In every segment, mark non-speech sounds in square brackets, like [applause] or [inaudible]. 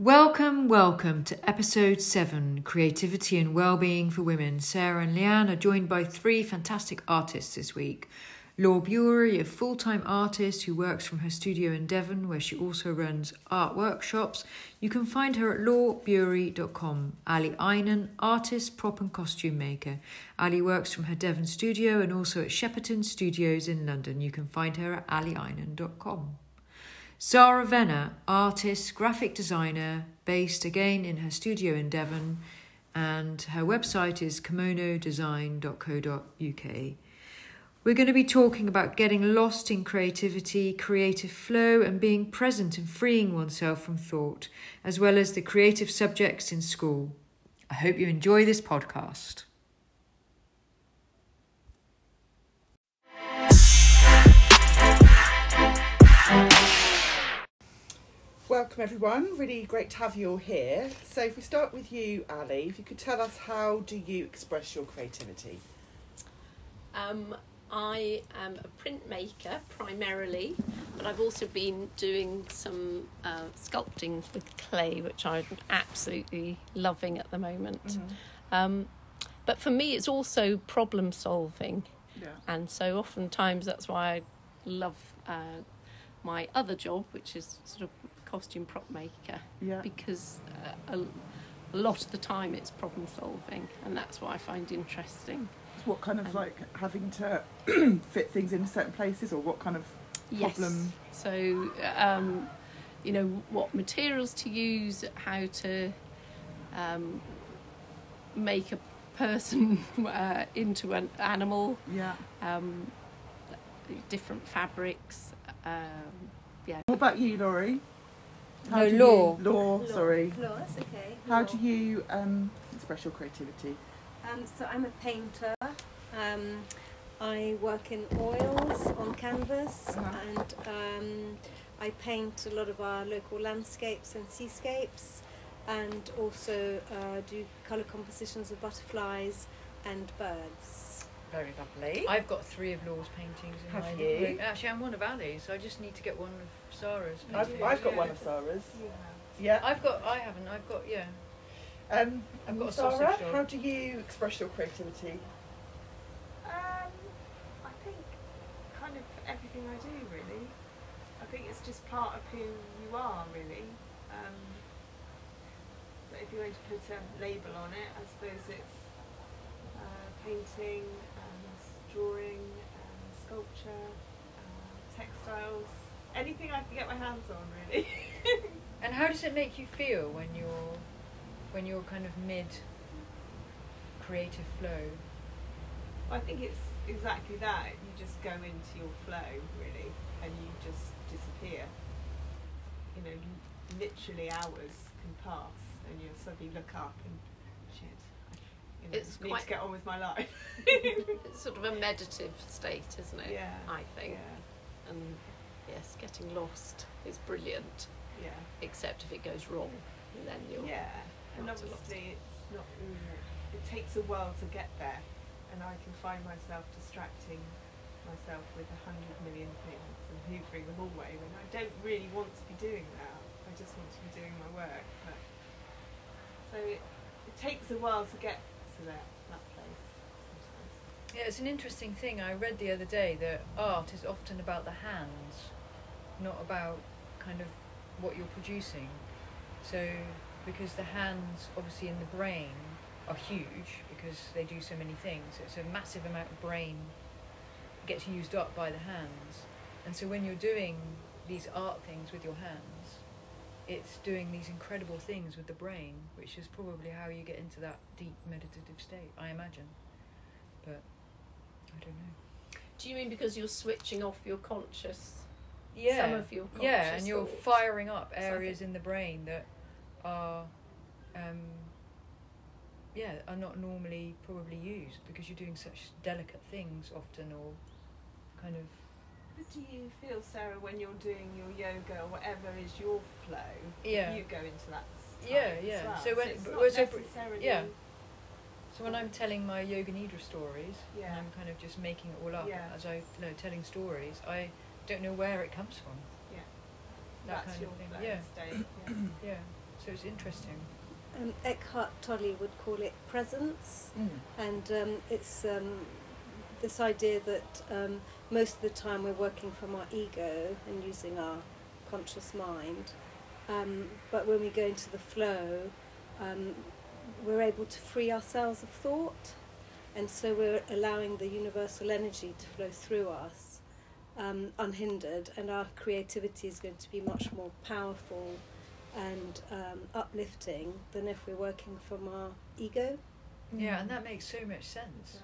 Welcome, welcome to episode 7 Creativity and Wellbeing for Women. Sarah and Leanne are joined by three fantastic artists this week. Laura Bury, a full time artist who works from her studio in Devon, where she also runs art workshops. You can find her at lawbury.com. Ali Einan, artist, prop, and costume maker. Ali works from her Devon studio and also at Shepperton Studios in London. You can find her at alieinan.com. Zara Venner, artist, graphic designer, based again in her studio in Devon, and her website is kimonodesign.co.uk. We're going to be talking about getting lost in creativity, creative flow, and being present and freeing oneself from thought, as well as the creative subjects in school. I hope you enjoy this podcast. Welcome everyone, really great to have you all here. So if we start with you, Ali, if you could tell us how do you express your creativity? Um, I am a printmaker primarily, but I've also been doing some uh, sculpting with clay, which I'm absolutely loving at the moment. Mm-hmm. Um, but for me, it's also problem solving, Yeah. and so oftentimes that's why I love uh, my other job, which is sort of costume prop maker, Yeah. because uh, a, a lot of the time it's problem solving, and that's what I find interesting. What kind of Um, like having to [clears throat] fit things in certain places or what kind of problem? Yes. So, um, you know, what materials to use, how to um, make a person [laughs] uh, into an animal, Yeah. um, different fabrics. Um, yeah. What about you, Laurie? No, do Law. You, law, Law. sorry. Law, that's okay. How Law. do you um, express your creativity? Um, so I'm a painter. Um, I work in oils on canvas, Uh-huh. and um, I paint a lot of our local landscapes and seascapes, and also uh, do colour compositions of butterflies and birds. Very lovely. I've got three of Law's paintings in Have my you? room. Actually, I'm one of Ali's, so I just need to get one of Sarah's. I've. I've got Yeah. one of Sarah's. Yeah. I've got, I haven't, I've got, yeah. Um, I've got a Sarah, sausage dog. how do you express your creativity? Um, I think kind of everything I do really. I think it's just part of who you are really. Um, but if you were to put a label on it, I suppose it's uh, painting, drawing, um, sculpture, uh, textiles, anything I can get my hands on really. [laughs] And how does it make you feel when you're, when you're kind of mid creative flow? I think it's exactly that. You just go into your flow, really, and you just disappear. You know, literally hours can pass, and you suddenly look up and you know, It's need quite- to get on with my life. [laughs] It's sort of a meditative state, isn't it? Yeah, I think. yeah, And yes, getting lost is brilliant, yeah, except if it goes wrong, and then you're. yeah. And Lots and lots. obviously, it's not. It takes a while to get there, and I can find myself distracting myself with a hundred million things and hoovering them all away when I don't really want to be doing that. I just want to be doing my work. But so it, it takes a while to get to that that place sometimes. Yeah, it's an interesting thing. I read the other day that art is often about the hands, not about kind of what you're producing. So, because the hands, obviously, in the brain are huge because they do so many things, it's a massive amount of brain gets used up by the hands. And so, when you're doing these art things with your hands, it's doing these incredible things with the brain, which is probably how you get into that deep meditative state, I imagine. But I don't know. Do you mean because you're switching off your conscious? Yeah, Some of your yeah, and you're thoughts? firing up areas in the brain that are, um, yeah, are not normally probably used because you're doing such delicate things often, or kind of do you feel, Sarah, when you're doing your yoga or whatever is your flow, Yeah. you go into that time Yeah, as yeah. well? So when- it's but not necessarily yeah. So when I'm telling my yoga nidra stories, and Yeah. I'm kind of just making it all up Yeah. as I, you know, telling stories, I don't know where it comes from. yeah. that that's kind your of thing, yeah. state. Yeah. [coughs] Yeah. So So it's interesting. Um, Eckhart Tolle would call it presence, Mm. and um, it's um, this idea that um, most of the time we're working from our ego and using our conscious mind, um, but when we go into the flow, um, we're able to free ourselves of thought, and so we're allowing the universal energy to flow through us um, unhindered, and our creativity is going to be much more powerful and um, uplifting than if we're working from our ego. Yeah, and that makes so much sense. Isn't-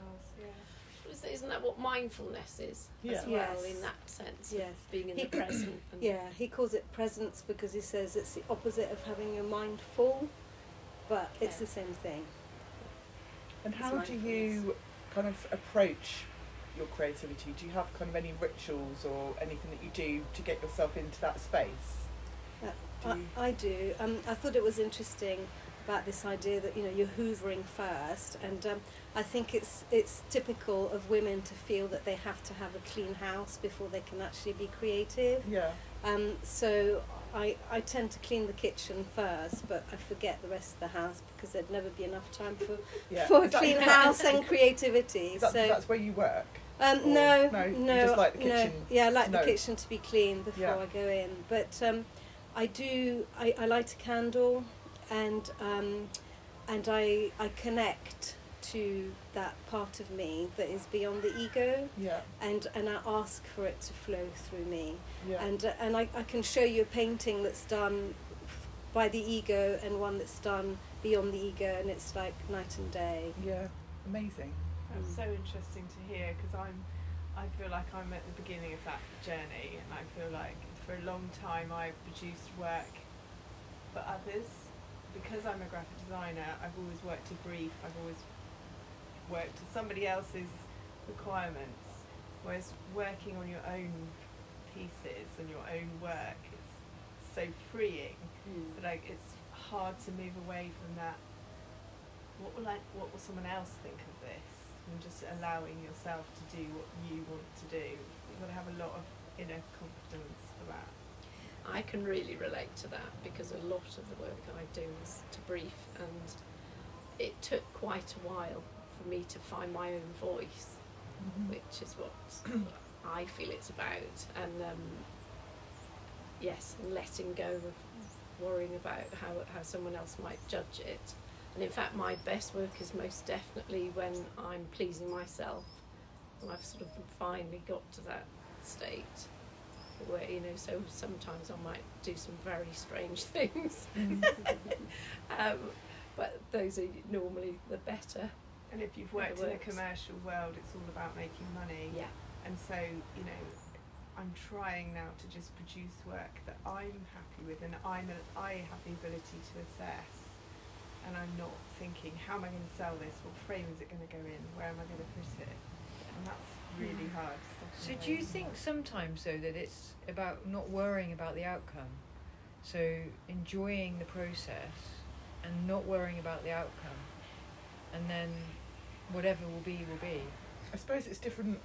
Isn't that what mindfulness is Yeah. as well Yes. in that sense? Yes. Being in He- the present. And Yeah, he calls it presence because he says it's the opposite of having your mind full, but it's the same thing. And It's how do you kind of approach your creativity? Do you have kind of any rituals or anything that you do to get yourself into that space? Uh, Do I, I do. Um, I thought it was interesting about this idea that you know you're hoovering first, and um, I think it's it's typical of women to feel that they have to have a clean house before they can actually be creative. Yeah. Um, so I, I tend to clean the kitchen first, but I forget the rest of the house because there'd never be enough time for, Yeah. for a clean house and [laughs] creativity. That, so that's where you work? um, no, no, no, just like the no. kitchen? Yeah, I like No. the kitchen to be clean before Yeah. I go in. But um, I do. I, I light a candle, and um, and I I connect to that part of me that is beyond the ego, Yeah. and and I ask for it to flow through me. Yeah. And uh, and I, I can show you a painting that's done by the ego and one that's done beyond the ego, and it's like night and day. yeah. Amazing. That's Mm. so interesting to hear because I'm, I feel like I'm at the beginning of that journey, and I feel like for a long time I've produced work for others. Because I'm a graphic designer, I've always worked to brief. I've always worked to somebody else's requirements. Whereas working on your own pieces and your own work, it's so freeing. But like, it's hard to move away from that. What will I? What will someone else think of this? And just allowing yourself to do what you want to do. You've got to have a lot of inner confidence for that. I can really relate to that because a lot of the work I do is to brief, and it took quite a while for me to find my own voice, Mhm. which is what I feel it's about. And um, yes, letting go of worrying about how, how someone else might judge it. And in fact, my best work is most definitely when I'm pleasing myself. And I've sort of finally got to that state where, you know, so sometimes I might do some very strange [laughs] things. [laughs] um, but those are normally the better. And if you've worked in the commercial world, it's all about making money. Yeah. And so, you know, I'm trying now to just produce work that I'm happy with and I'm a, I have the ability to assess. And I'm not thinking, how am I going to sell this? What frame is it going to go in? Where am I going to put it? And that's really hard. So do you think sometimes though that it's about not worrying about the outcome? So enjoying the process and not worrying about the outcome, and then whatever will be will be. I suppose it's different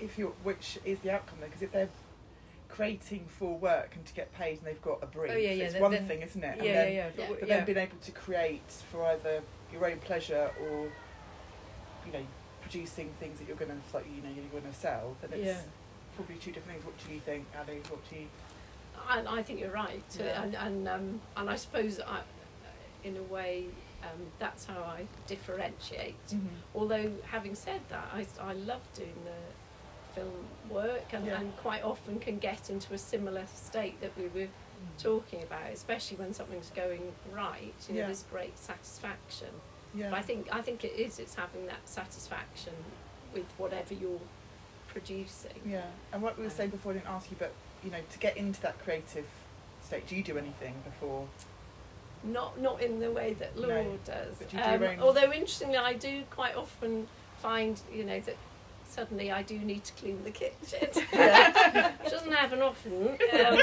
if you're which is the outcome though, because if they're creating for work and to get paid and they've got a brief, Oh, yeah, yeah, it's then- one then- thing, isn't it? Yeah, then, yeah. Yeah. But, But then being able to create for either your own pleasure or, you know, producing things that you're going to, like, you know, you're going to sell, then it's Yeah. probably two different things. What do you think, Ali? What do you? And I think you're right, Yeah. and and um, and I suppose I, in a way, um, that's how I differentiate. Although having said that, I I love doing the film work, and, Yeah. and quite often can get into a similar state that we were talking about, especially when something's going right. You know, Yeah. there's great satisfaction. Yeah. But I think I think it is. It's having that satisfaction with whatever you're producing. Yeah, and what we were saying before, I didn't ask you, but you know, to get into that creative state, do you do anything before? Not not in the way that No, does. but you do Um, own- although interestingly, I do quite often find you know that suddenly I do need to clean the kitchen. Which [laughs] [laughs] doesn't happen often. [laughs] Um,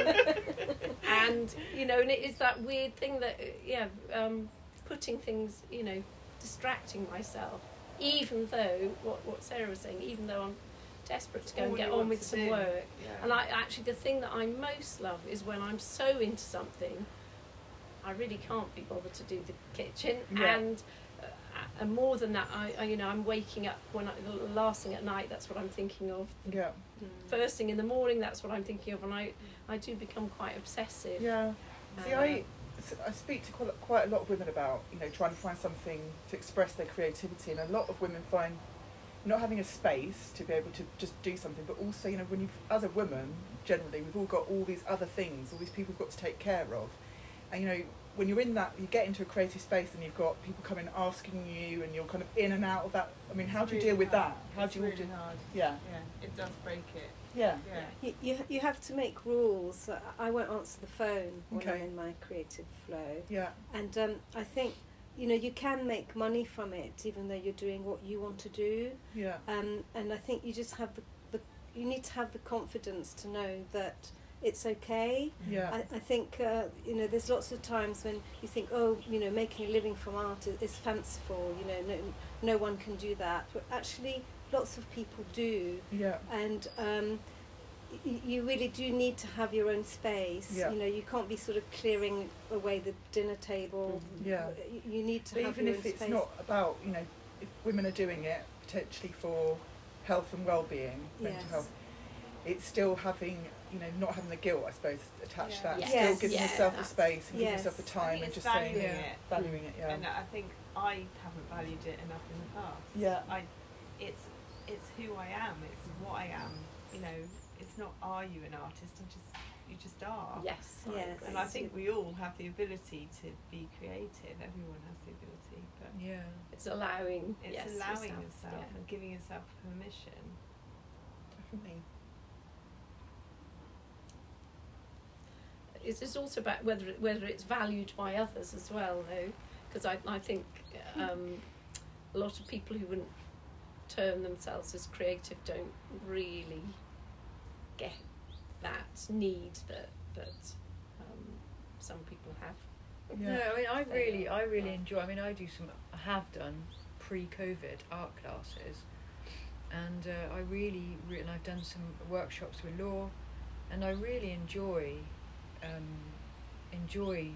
and you know, and it is that weird thing that uh, yeah, um, putting things you know, distracting myself. Even though what what Sarah was saying, even though I'm desperate to go and get on with some do. work. Yeah. And I actually, the thing that I most love is when I'm so into something I really can't be bothered to do the kitchen, Yeah. and uh, and more than that, I, I you know I'm waking up when I, the last thing at night. That's what I'm thinking of. Yeah. Mm. First thing in the morning, that's what I'm thinking of, and I I do become quite obsessive. Yeah. See, Uh, I, I speak to quite, quite a lot of women about, you know, trying to find something to express their creativity, and a lot of women find not having a space to be able to just do something, but also, you know, when you've, as a woman, generally, we've all got all these other things, all these people we've got to take care of. And, you know, when you're in that, you get into a creative space and you've got people coming asking you, and you're kind of in and out of that. I mean, how It's do you really deal with hard. that? How it's do you all really do hard. Yeah. Yeah, it does break it. Yeah. Yeah. You, you, you have to make rules. I won't answer the phone when Okay. I'm in my creative flow. Yeah. And um, I think, you know, you can make money from it even though you're doing what you want to do. Yeah. Um, and I think you just have the, the, you need to have the confidence to know that it's okay. Yeah. I, I think, uh, you know, there's lots of times when you think, oh, you know, making a living from art is, is fanciful, you know, no, no one can do that. But actually, lots of people do Yeah. and um, y- you really do need to have your own space. Yeah. You know, you can't be sort of clearing away the dinner table. Yeah. Y- You need to But have even your if own it's space. not about, you know, if women are doing it potentially for health and well-being, mental Yes. health, it's still having, you know, not having the guilt, I suppose, attached to that. Yeah. Still giving Yeah, yourself the that's- space and giving yourself the I time think and it's just saying, valuing yeah, it. valuing it, yeah. And I think I haven't valued it enough in the past. Yeah. I, it's it's who I am. It's what I am. You know, it's not are you an artist? You just you just are. Yes. I Yes. And I think we all have the ability to be creative. Everyone has the ability, but Yeah. it's allowing. it's yes, allowing yourself, yourself yeah. and giving yourself permission. Definitely. It's just also about whether it, whether it's valued by others as well, though, because I I think um, a lot of people who wouldn't term themselves as creative don't really get that need that that um, some people have. Yeah. No, I mean I So, really, I really enjoy. I mean I do some, I have done pre-COVID art classes, and uh, I really, really, and I've done some workshops with law, and I really enjoy, um, enjoy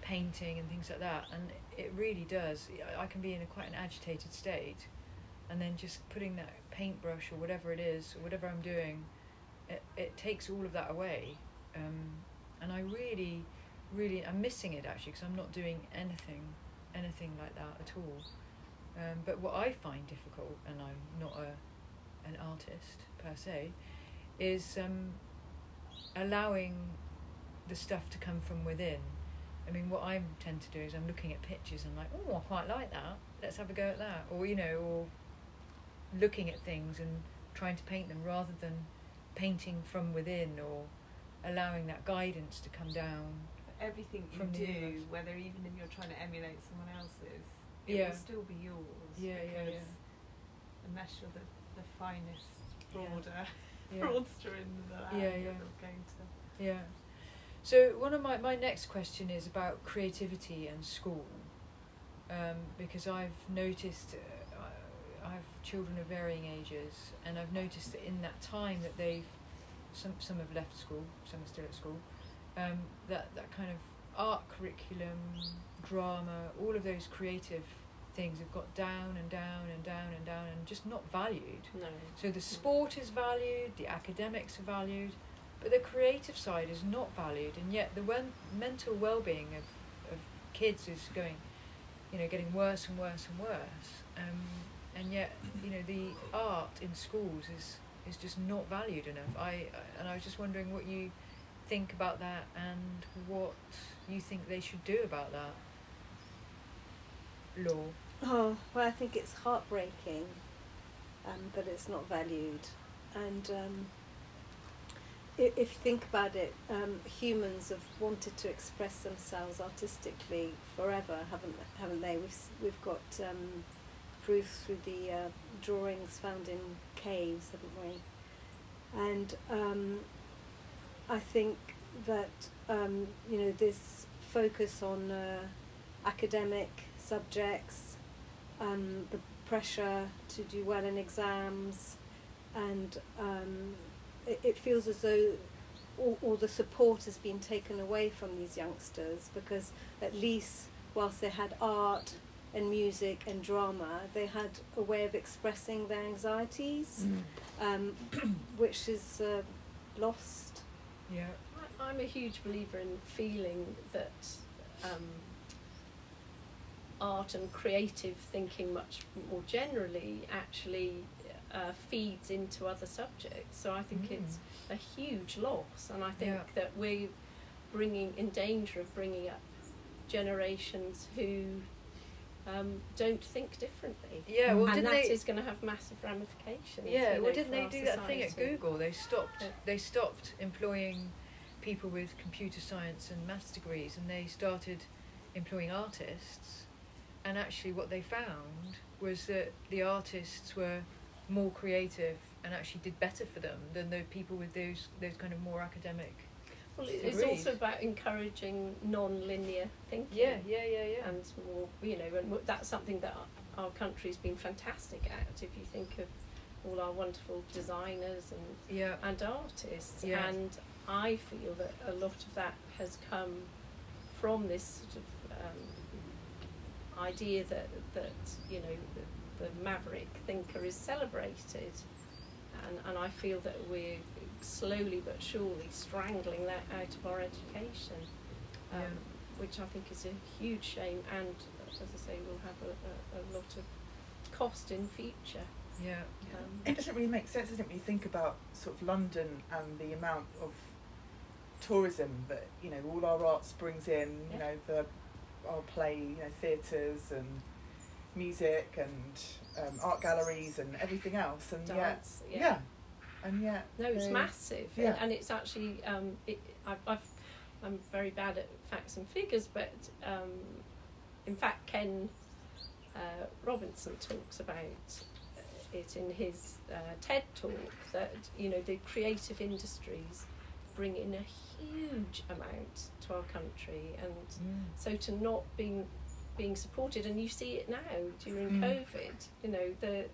painting and things like that, and it really does. I- I can be in a quite an agitated state, and then just putting that paintbrush or whatever it is, whatever I'm doing, it, it takes all of that away, um, and I really really I'm missing it actually because I'm not doing anything anything like that at all. Um, but what I find difficult and I'm not a an artist per se is um, allowing the stuff to come from within. I mean what I tend to do is I'm looking at pictures and I'm like oh I quite like that. Let's have a go at that. Or you know or looking at things and trying to paint them rather than painting from within or allowing that guidance to come down everything you From do, universe. whether even if you're trying to emulate someone else's, it Yeah. will still be yours. Yeah, yeah, yeah. Unless you're the, the finest frauder, Yeah. fraudster in the land, Yeah, you're yeah. going to. Yeah. So one of my my next question is about creativity and school, um, because I've noticed I I have children of varying ages, and I've noticed that in that time that they've some some have left school, some are still at school, um, that that kind of art curriculum, drama, all of those creative things have got down and down and down and down and just not valued. No. So the sport is valued, the academics are valued, but the creative side is not valued, and yet the wen- mental well-being of, of kids is going, you know, getting worse and worse and worse. Um, and yet, you know, the art in schools is is just not valued enough. I and I was just wondering what you think about that and what you think they should do about that. Law. Oh, well, I think it's heartbreaking um, that it's not valued. And um, if you think about it, um, humans have wanted to express themselves artistically forever, haven't haven't they? We've we've got um, proof through the uh, drawings found in caves, haven't we? And um, I think that um, you know this focus on uh, academic subjects, um, the pressure to do well in exams, and um, it, it feels as though all, all the support has been taken away from these youngsters because at least whilst they had art and music and drama, they had a way of expressing their anxieties, um, [clears throat] which is uh, lost. Yeah. I- I'm a huge believer in feeling that um, art and creative thinking, much more generally, actually uh, feeds into other subjects. So I think Mm. it's a huge loss, and I think Yeah. that we're bringing in danger of bringing up generations who um, don't think differently. Yeah, well, and didn't that they? is going to have massive ramifications. Yeah, you well, didn't they do that thing at. Google? They stopped. Yeah. They stopped employing people with computer science and maths degrees, and they started employing artists. And actually, what they found was that the artists were more creative and actually did better for them than the people with those those kind of more academic. Well, it- it's also about encouraging non-linear thinking. Yeah, yeah, yeah, yeah. And more, you know, and that's something that our- our country's been fantastic at. If you think of all our wonderful designers and yeah, and artists, Yeah. and I feel that a lot of that has come from this sort of um, idea that that you know the, the maverick thinker is celebrated, and and I feel that we're slowly but surely strangling that out of our education, um, Yeah. which I think is a huge shame, and as I say, will have a, a, a lot of cost in future. yeah, Um, It doesn't really make sense, doesn't it, when you think about sort of London and the amount of tourism that you know all our arts brings in. You know the our play, you know theatres and music and um, art galleries and everything else, and dance, yet yeah. And yet No, it's they- massive, yeah. and, and it's actually um, it, I've, I've I'm very bad at facts and figures, but um, in fact, Ken uh, Robinson talks about it in his uh, TED talk that you know the creative industries bring in a huge amount to our country, and Mm. so to not being being supported, and you see it now during Mm. COVID. You know the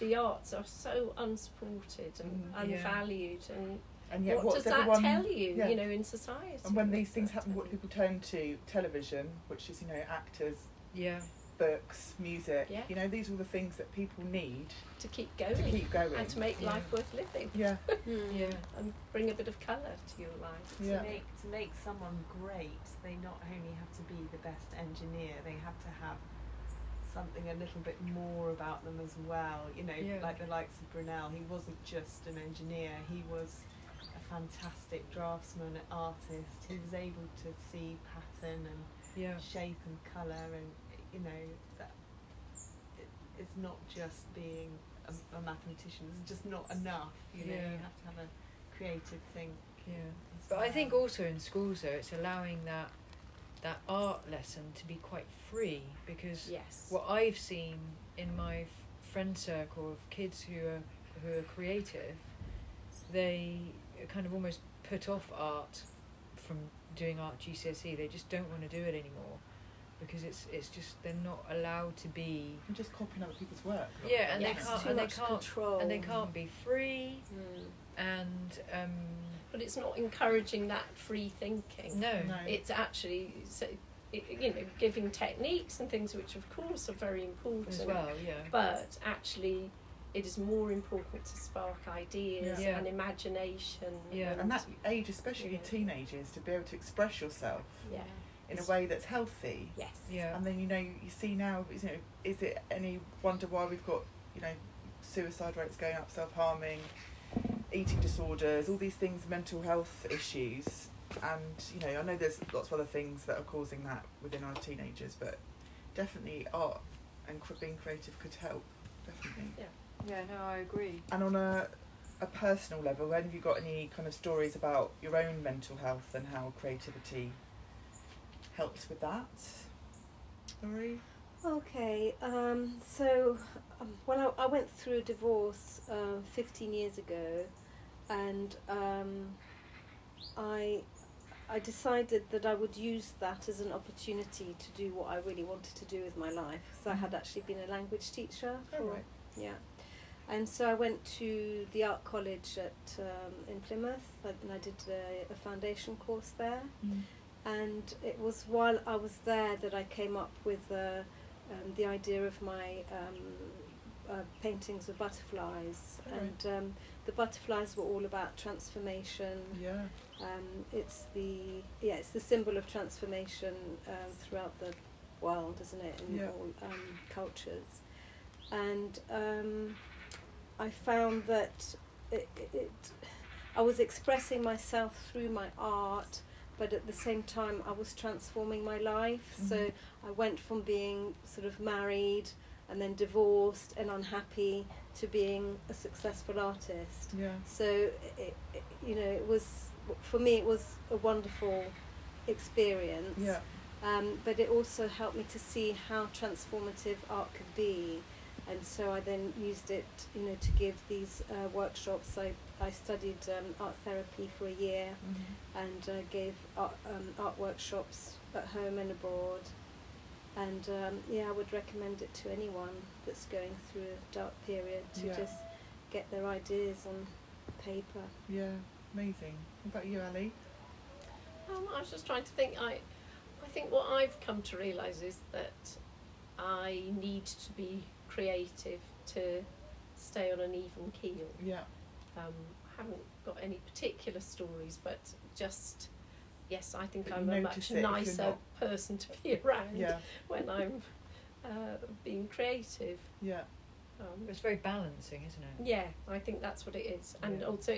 the arts are so unsupported and Mm, yeah. unvalued, and and yet what what's does everyone that tell you? yeah. You know, in society. and when these things happen, what do people turn to? Television, which is you know actors, yeah, books, music. Yeah. You know these are all the things that people need to keep going to keep going. and to make Yeah. life worth living yeah, [laughs] yeah, and bring a bit of colour to your life. Yeah. To make to make someone great, they not only have to be the best engineer, they have to have something a little bit more about them as well. You know, Yeah. like the likes of Brunel, he wasn't just an engineer; he was a fantastic draftsman, an artist. He was able to see pattern and yeah, shape and colour, and you know that it, it's not just being a, a mathematician. It's just not enough. You know, Yeah. you have to have a creative thing. yeah. But I think also in schools though, it's allowing that that art lesson to be quite free because Yes. what I've seen in my f- friend circle of kids who are who are creative, they kind of almost put off art from doing art GCSE. They just don't want to do it anymore because it's it's just they're not allowed to be and just copying other people's work. yeah, and Yes. they can't and they can't control. and they can't be free Mm. and um, But it's not encouraging that free thinking. no, No. It's actually so, it, you know giving techniques and things which of course are very important as well yeah but actually it is more important to spark ideas Yeah. and imagination Yeah. And that age, especially Yeah. teenagers, to be able to express yourself yeah in a way that's healthy. yes And yeah um, then you know you see now, you know, is it any wonder why we've got you know suicide rates going up, self harming, eating disorders, all these things, mental health issues, and you know I know there's lots of other things that are causing that within our teenagers, but definitely art and being creative could help, definitely. yeah yeah no I agree And on a a personal level, have you got any kind of stories about your own mental health and how creativity helps with that? Laurie? Okay, um, so um, well, I, I went through a divorce uh, 15 years ago, and um, I I decided that I would use that as an opportunity to do what I really wanted to do with my life. So I had actually been a language teacher. Oh, for- right. Yeah. And so I went to the art college at um, in Plymouth, and I did a, a foundation course there. Mm. And it was while I was there that I came up with uh, um, the idea of my um, uh, paintings of butterflies. Right. And um, the butterflies were all about transformation. Yeah. Um, it's the yeah, it's the symbol of transformation um, throughout the world, isn't it? In Yeah. all um, cultures, and um, I found that it, it, I was expressing myself through my art, but at the same time I was transforming my life. So Mhm. I went from being sort of married and then divorced and unhappy to being a successful artist. Yeah. So it, it, you know, it was for me. It was a wonderful experience. Yeah. Um, but it also helped me to see how transformative art could be, and so I then used it, you know, to give these uh, workshops. I I studied um, art therapy for a year Mhm. and uh, gave art, um, art workshops at home and abroad. And um, yeah, I would recommend it to anyone that's going through a dark period to Yeah. just get their ideas on paper. Yeah. Amazing. What about you, Ali? Um, I was just trying to think. I, I think what I've come to realise is that I need to be creative to stay on an even keel. Yeah. Um, I haven't got any particular stories, but just yes, I think But I'm a much it if you're nicer person to be [laughs] around Yeah. when I'm uh, being creative. Yeah. Um, It's very balancing, isn't it? yeah, I think that's what it is, and Yeah. also,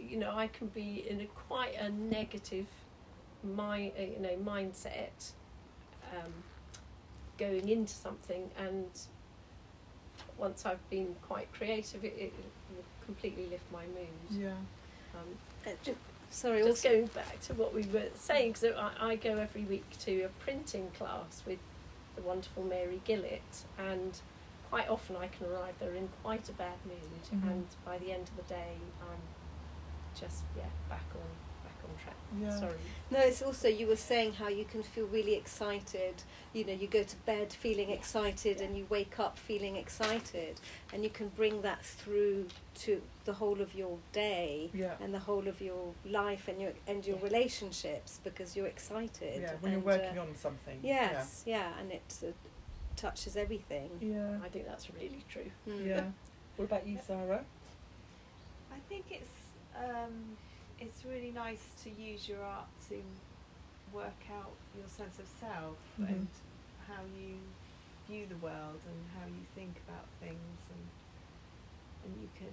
you know, I can be in a quite a negative, mind, you know, mindset, um, going into something, and once I've been quite creative, it, it will completely lift my mood. Yeah. Um, Uh, ju- sorry, just also going back to what we were saying, because I, I go every week to a printing class with the wonderful Mary Gillett, and quite often I can arrive there in quite a bad mood, Mhm. and by the end of the day, I'm just yeah back on back on track. Yeah. Sorry. No, it's also you were saying how you can feel really excited. You know, you go to bed feeling excited and you wake up feeling excited, and you can bring that through to the whole of your day Yeah. and the whole of your life and your and your Yes. relationships because you're excited. Yeah. When you're working uh, on something. Yes, yeah, and it uh, touches everything. Yeah. I think that's really true. Mm. Yeah. [laughs] What about you, Sarah? I think it's um, it's really nice to use your art to work out your sense of self Mhm. and how you view the world and how you think about things and and you can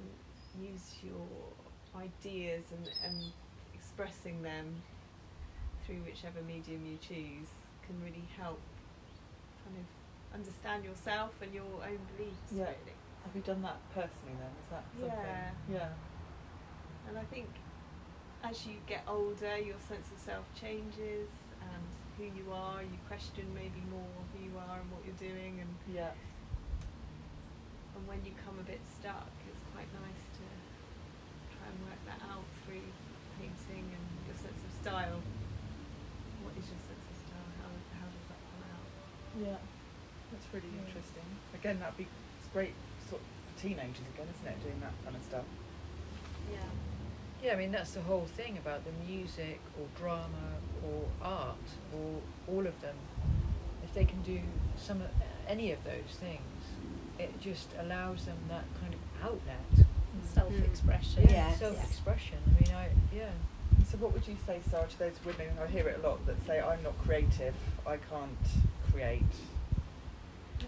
use your ideas and, and expressing them through whichever medium you choose can really help kind of understand yourself and your own beliefs Yeah. really. Have you done that personally then? Is that something? Yeah. Yeah. And I think as you get older, your sense of self changes and who you are, you question maybe more who you are and what you're doing. And, Yeah. and when you come a bit stuck, it's quite nice to try and work that out through painting and your sense of style. What is your sense of style? How, how does that come out? Yeah. That's really Yeah. interesting. Again, that'd be it's great sort of for teenagers again, isn't it? Doing that kind of stuff. Yeah. Yeah, I mean that's the whole thing about the music or drama or art or all of them. If they can do some of, any of those things, it just allows them that kind of outlet. Self expression. Mm. Yes. self-expression. I mean, I yeah. So, what would you say, Sarah, to those women? I hear it a lot that say, "I'm not creative. I can't create."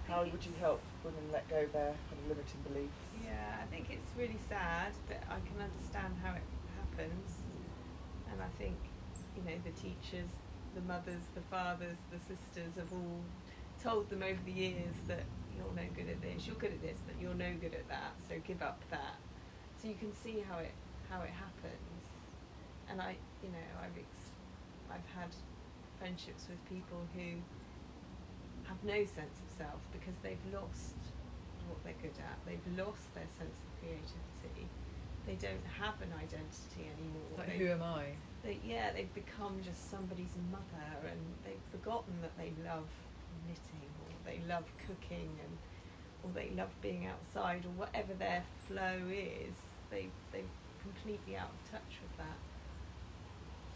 How would you help women let go of their kind of limiting beliefs? Yeah, I think it's really sad, but I can understand how it happens. And I think, you know, the teachers, the mothers, the fathers, the sisters have all told them over the years that you're no good at this, you're good at this, but you're no good at that, so give up that. So you can see how it how it happens. And I, you know, I've ex- I've had friendships with people who have no sense of self because they've lost what they're good at. They've lost their sense of creativity. They don't have an identity anymore. Like They- who am I? they, yeah, they've become just somebody's mother and they've forgotten that they love knitting or they love cooking and or they love being outside, or whatever their flow is, they they're completely out of touch with that.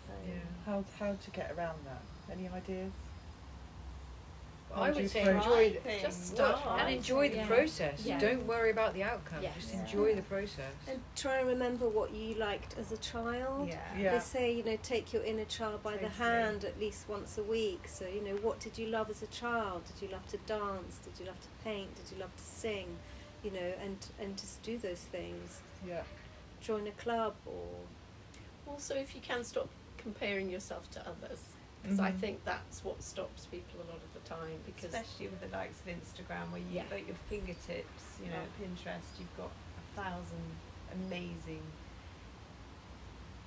So Yeah. How how to get around that? Any ideas? How I would say enjoy the, Thing. Just well, start. and enjoy the Yeah. process. Yeah. Don't worry about the outcome. Yeah. Just Yeah. enjoy the process. And try and remember what you liked as a child. Yeah. Yeah. They say, you know, take your inner child by the hand at least once a week. So, you know, what did you love as a child? Did you love to dance? Did you love to paint? Did you love to sing? You know, and and just do those things. Yeah. Join a club or Also, if you can stop comparing yourself to others, because I Mhm. think that's what stops people a lot of the time. Because especially with the likes of Instagram, where you Yeah. at your fingertips, you know, Oh. Pinterest, you've got a thousand amazing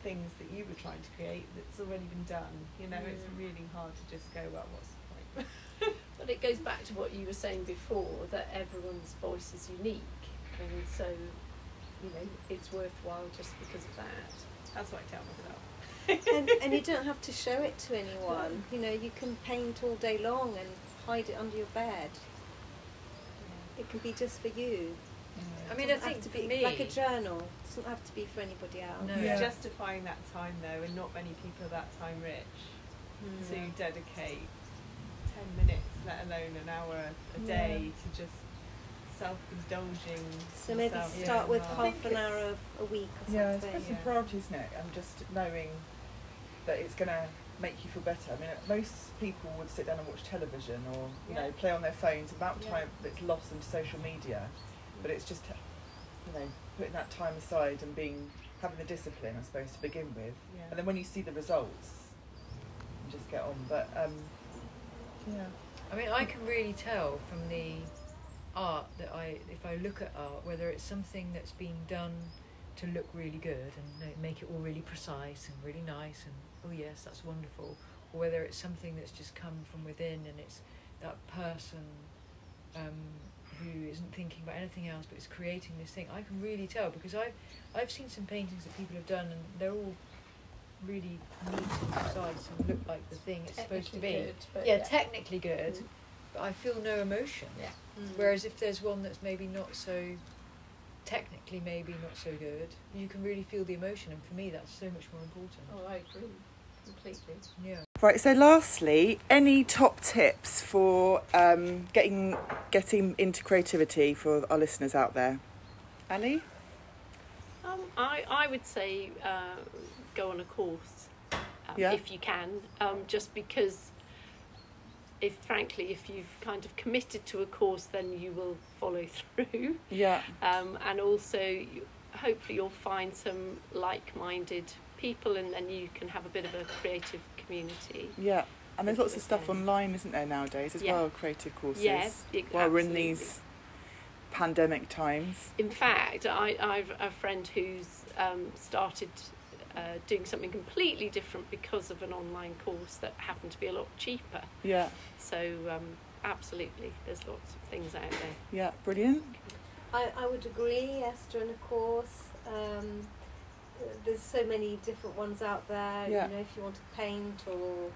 things that you were trying to create that's already been done. You know, it's Mm. really hard to just go, well, what's the point? [laughs] But it goes back to what you were saying before that everyone's voice is unique, and so you know it's worthwhile just because of that. That's what I tell myself. And, [laughs] and you don't have to show it to anyone. You know, you can paint all day long and hide it under your bed. It can be just for you. I mean, I Doesn't have think to be me, like a journal. It doesn't have to be for anybody else. No. Yeah. Justifying that time though, and not many people are that time rich to hmm. dedicate ten minutes, let alone an hour a hmm. day, to just self-indulging. So maybe yourself. Yeah. start with half an it's- hour a week or Yeah, it's something. putting Yeah. priorities in it and just knowing that it's going to make you feel better. I mean, most people would sit down and watch television or, you know, play on their phones. About Yeah. time that's lost into social media. But it's just, you know, putting that time aside and being having the discipline, I suppose, to begin with. Yeah. And then when you see the results, you just get on. But, um, yeah. I mean, I can really tell from the art that I, if I look at art, whether it's something that's been done to look really good and make it all really precise and really nice and oh yes, that's wonderful, or whether it's something that's just come from within and it's that person um, who isn't thinking about anything else but is creating this thing. I can really tell because I've I've seen some paintings that people have done and they're all really neat and precise and look like the thing it's supposed to be good, but yeah, technically good, Mm. but I feel no emotion. Yeah. Whereas if there's one that's maybe not so technically maybe not so good, you can really feel the emotion, and for me that's so much more important. Oh, I agree completely. Yeah. Right. So, lastly, any top tips for um, getting getting into creativity for our listeners out there? Ali. Um, I, I would say uh, go on a course um, Yeah. if you can, um, just because if frankly if you've kind of committed to a course then you will follow [laughs] through Yeah. um, and also you, hopefully you'll find some like-minded people and then you can have a bit of a creative community. Yeah. And there's lots of stuff online, isn't there, nowadays as Yeah. well, creative courses. Yes, it- While we're in these pandemic times. In fact, I, I've a friend who's um, started uh, doing something completely different because of an online course that happened to be a lot cheaper. Yeah. So, um, absolutely, there's lots of things out there. Yeah. Brilliant. I, I would agree, Esther, and of course. Um, there's so many different ones out there. Yeah. You know, if you want to paint or,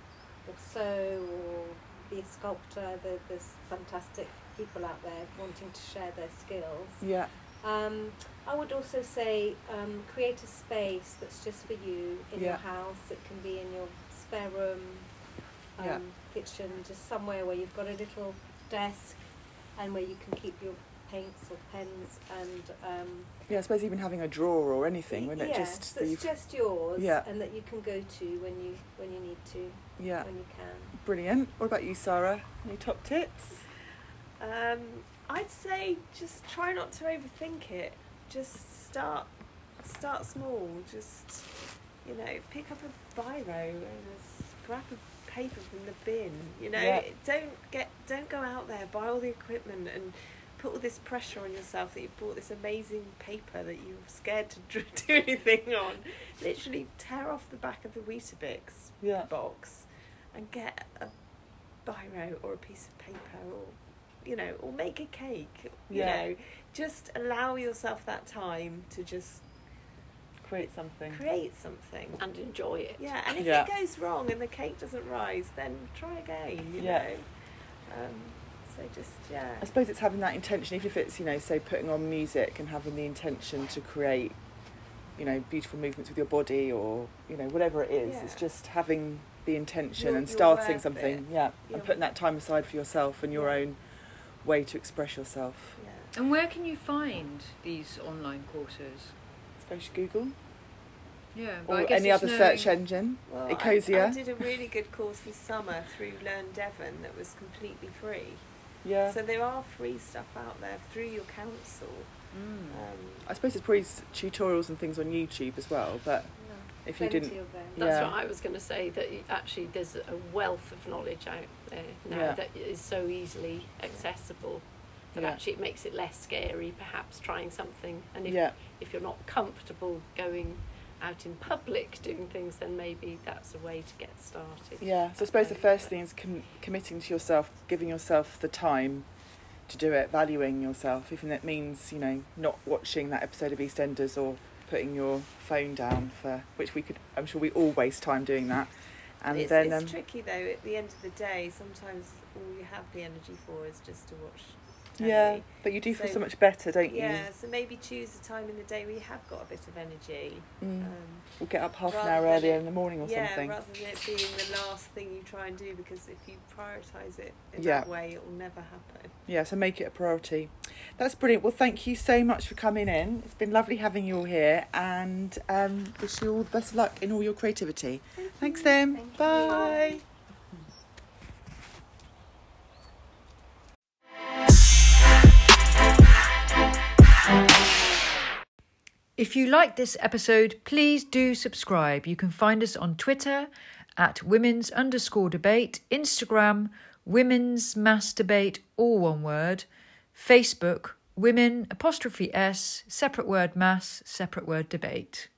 or sew or be a sculptor, there, there's fantastic people out there wanting to share their skills. Yeah. Um, I would also say um, create a space that's just for you in Yeah. your house. It can be in your spare room, um, Yeah. kitchen, just somewhere where you've got a little desk and where you can keep your paints or pens and um, Yeah. I suppose even having a drawer or anything, wouldn't it? Just so so it's just yours Yeah. and that you can go to when you when you need to yeah. when you can. Brilliant. What about you, Sarah? Any top tips? Um, I'd say just try not to overthink it. Just start, start small. Just you know, pick up a biro and a scrap of paper from the bin. You know, Yeah. don't get, don't go out there buy all the equipment and put all this pressure on yourself that you've bought this amazing paper that you're scared to [laughs] do anything on. Literally tear off the back of the Weetabix Yeah. box and get a biro or a piece of paper or you know or make a cake you Yeah. know just allow yourself that time to just Create something. create something And enjoy it. yeah and if Yeah. it goes wrong and the cake doesn't rise then try again you Yeah. know um, So just yeah. I suppose it's having that intention, even if it's, you know, say putting on music and having the intention to create, you know, beautiful movements with your body or, you know, whatever it is. It's just having the intention You're- and starting something, it. yeah, You're- and putting that time aside for yourself and your Yeah. own way to express yourself. Yeah. And where can you find these online courses? I suppose Google Yeah, but or I guess any other knowing- search engine. Well, I, Ecosia. I did a really good course this summer through Learn Devon that was completely free. Yeah. So there are free stuff out there through your council. Mm. Um, I suppose there's probably tutorials and things on YouTube as well, but if you didn't. That's Yeah. what I was going to say. That actually, there's a wealth of knowledge out there now Yeah. that is so easily accessible. That Yeah. actually it makes it less scary, perhaps trying something. And if yeah, if you're not comfortable going out in public doing things, then maybe that's a way to get started. yeah. So I suppose the first thing is com- committing to yourself, giving yourself the time to do it, valuing yourself, even if it means you know not watching that episode of EastEnders or putting your phone down for which we could. I'm sure we all waste time doing that, and it's, then it's um, tricky though. At the end of the day, sometimes all you have the energy for is just to watch. Yeah. But you do feel so, So- much better, don't you? Yeah, so maybe choose a time in the day where you have got a bit of energy. Mm. Um, we'll get up half an hour earlier in the morning or yeah, something. rather than it being the last thing you try and do, because if you prioritise it in Yeah. that way, it will never happen. Yeah, so make it a priority. That's brilliant. Well, thank you so much for coming in. It's been lovely having you all here, and um, wish you all the best of luck in all your creativity. Thanks, then. Thank you. Bye. If you like this episode, please do subscribe. You can find us on Twitter at women's underscore debate, Instagram, women's mass debate, all one word, Facebook, women apostrophe S, separate word mass, separate word debate.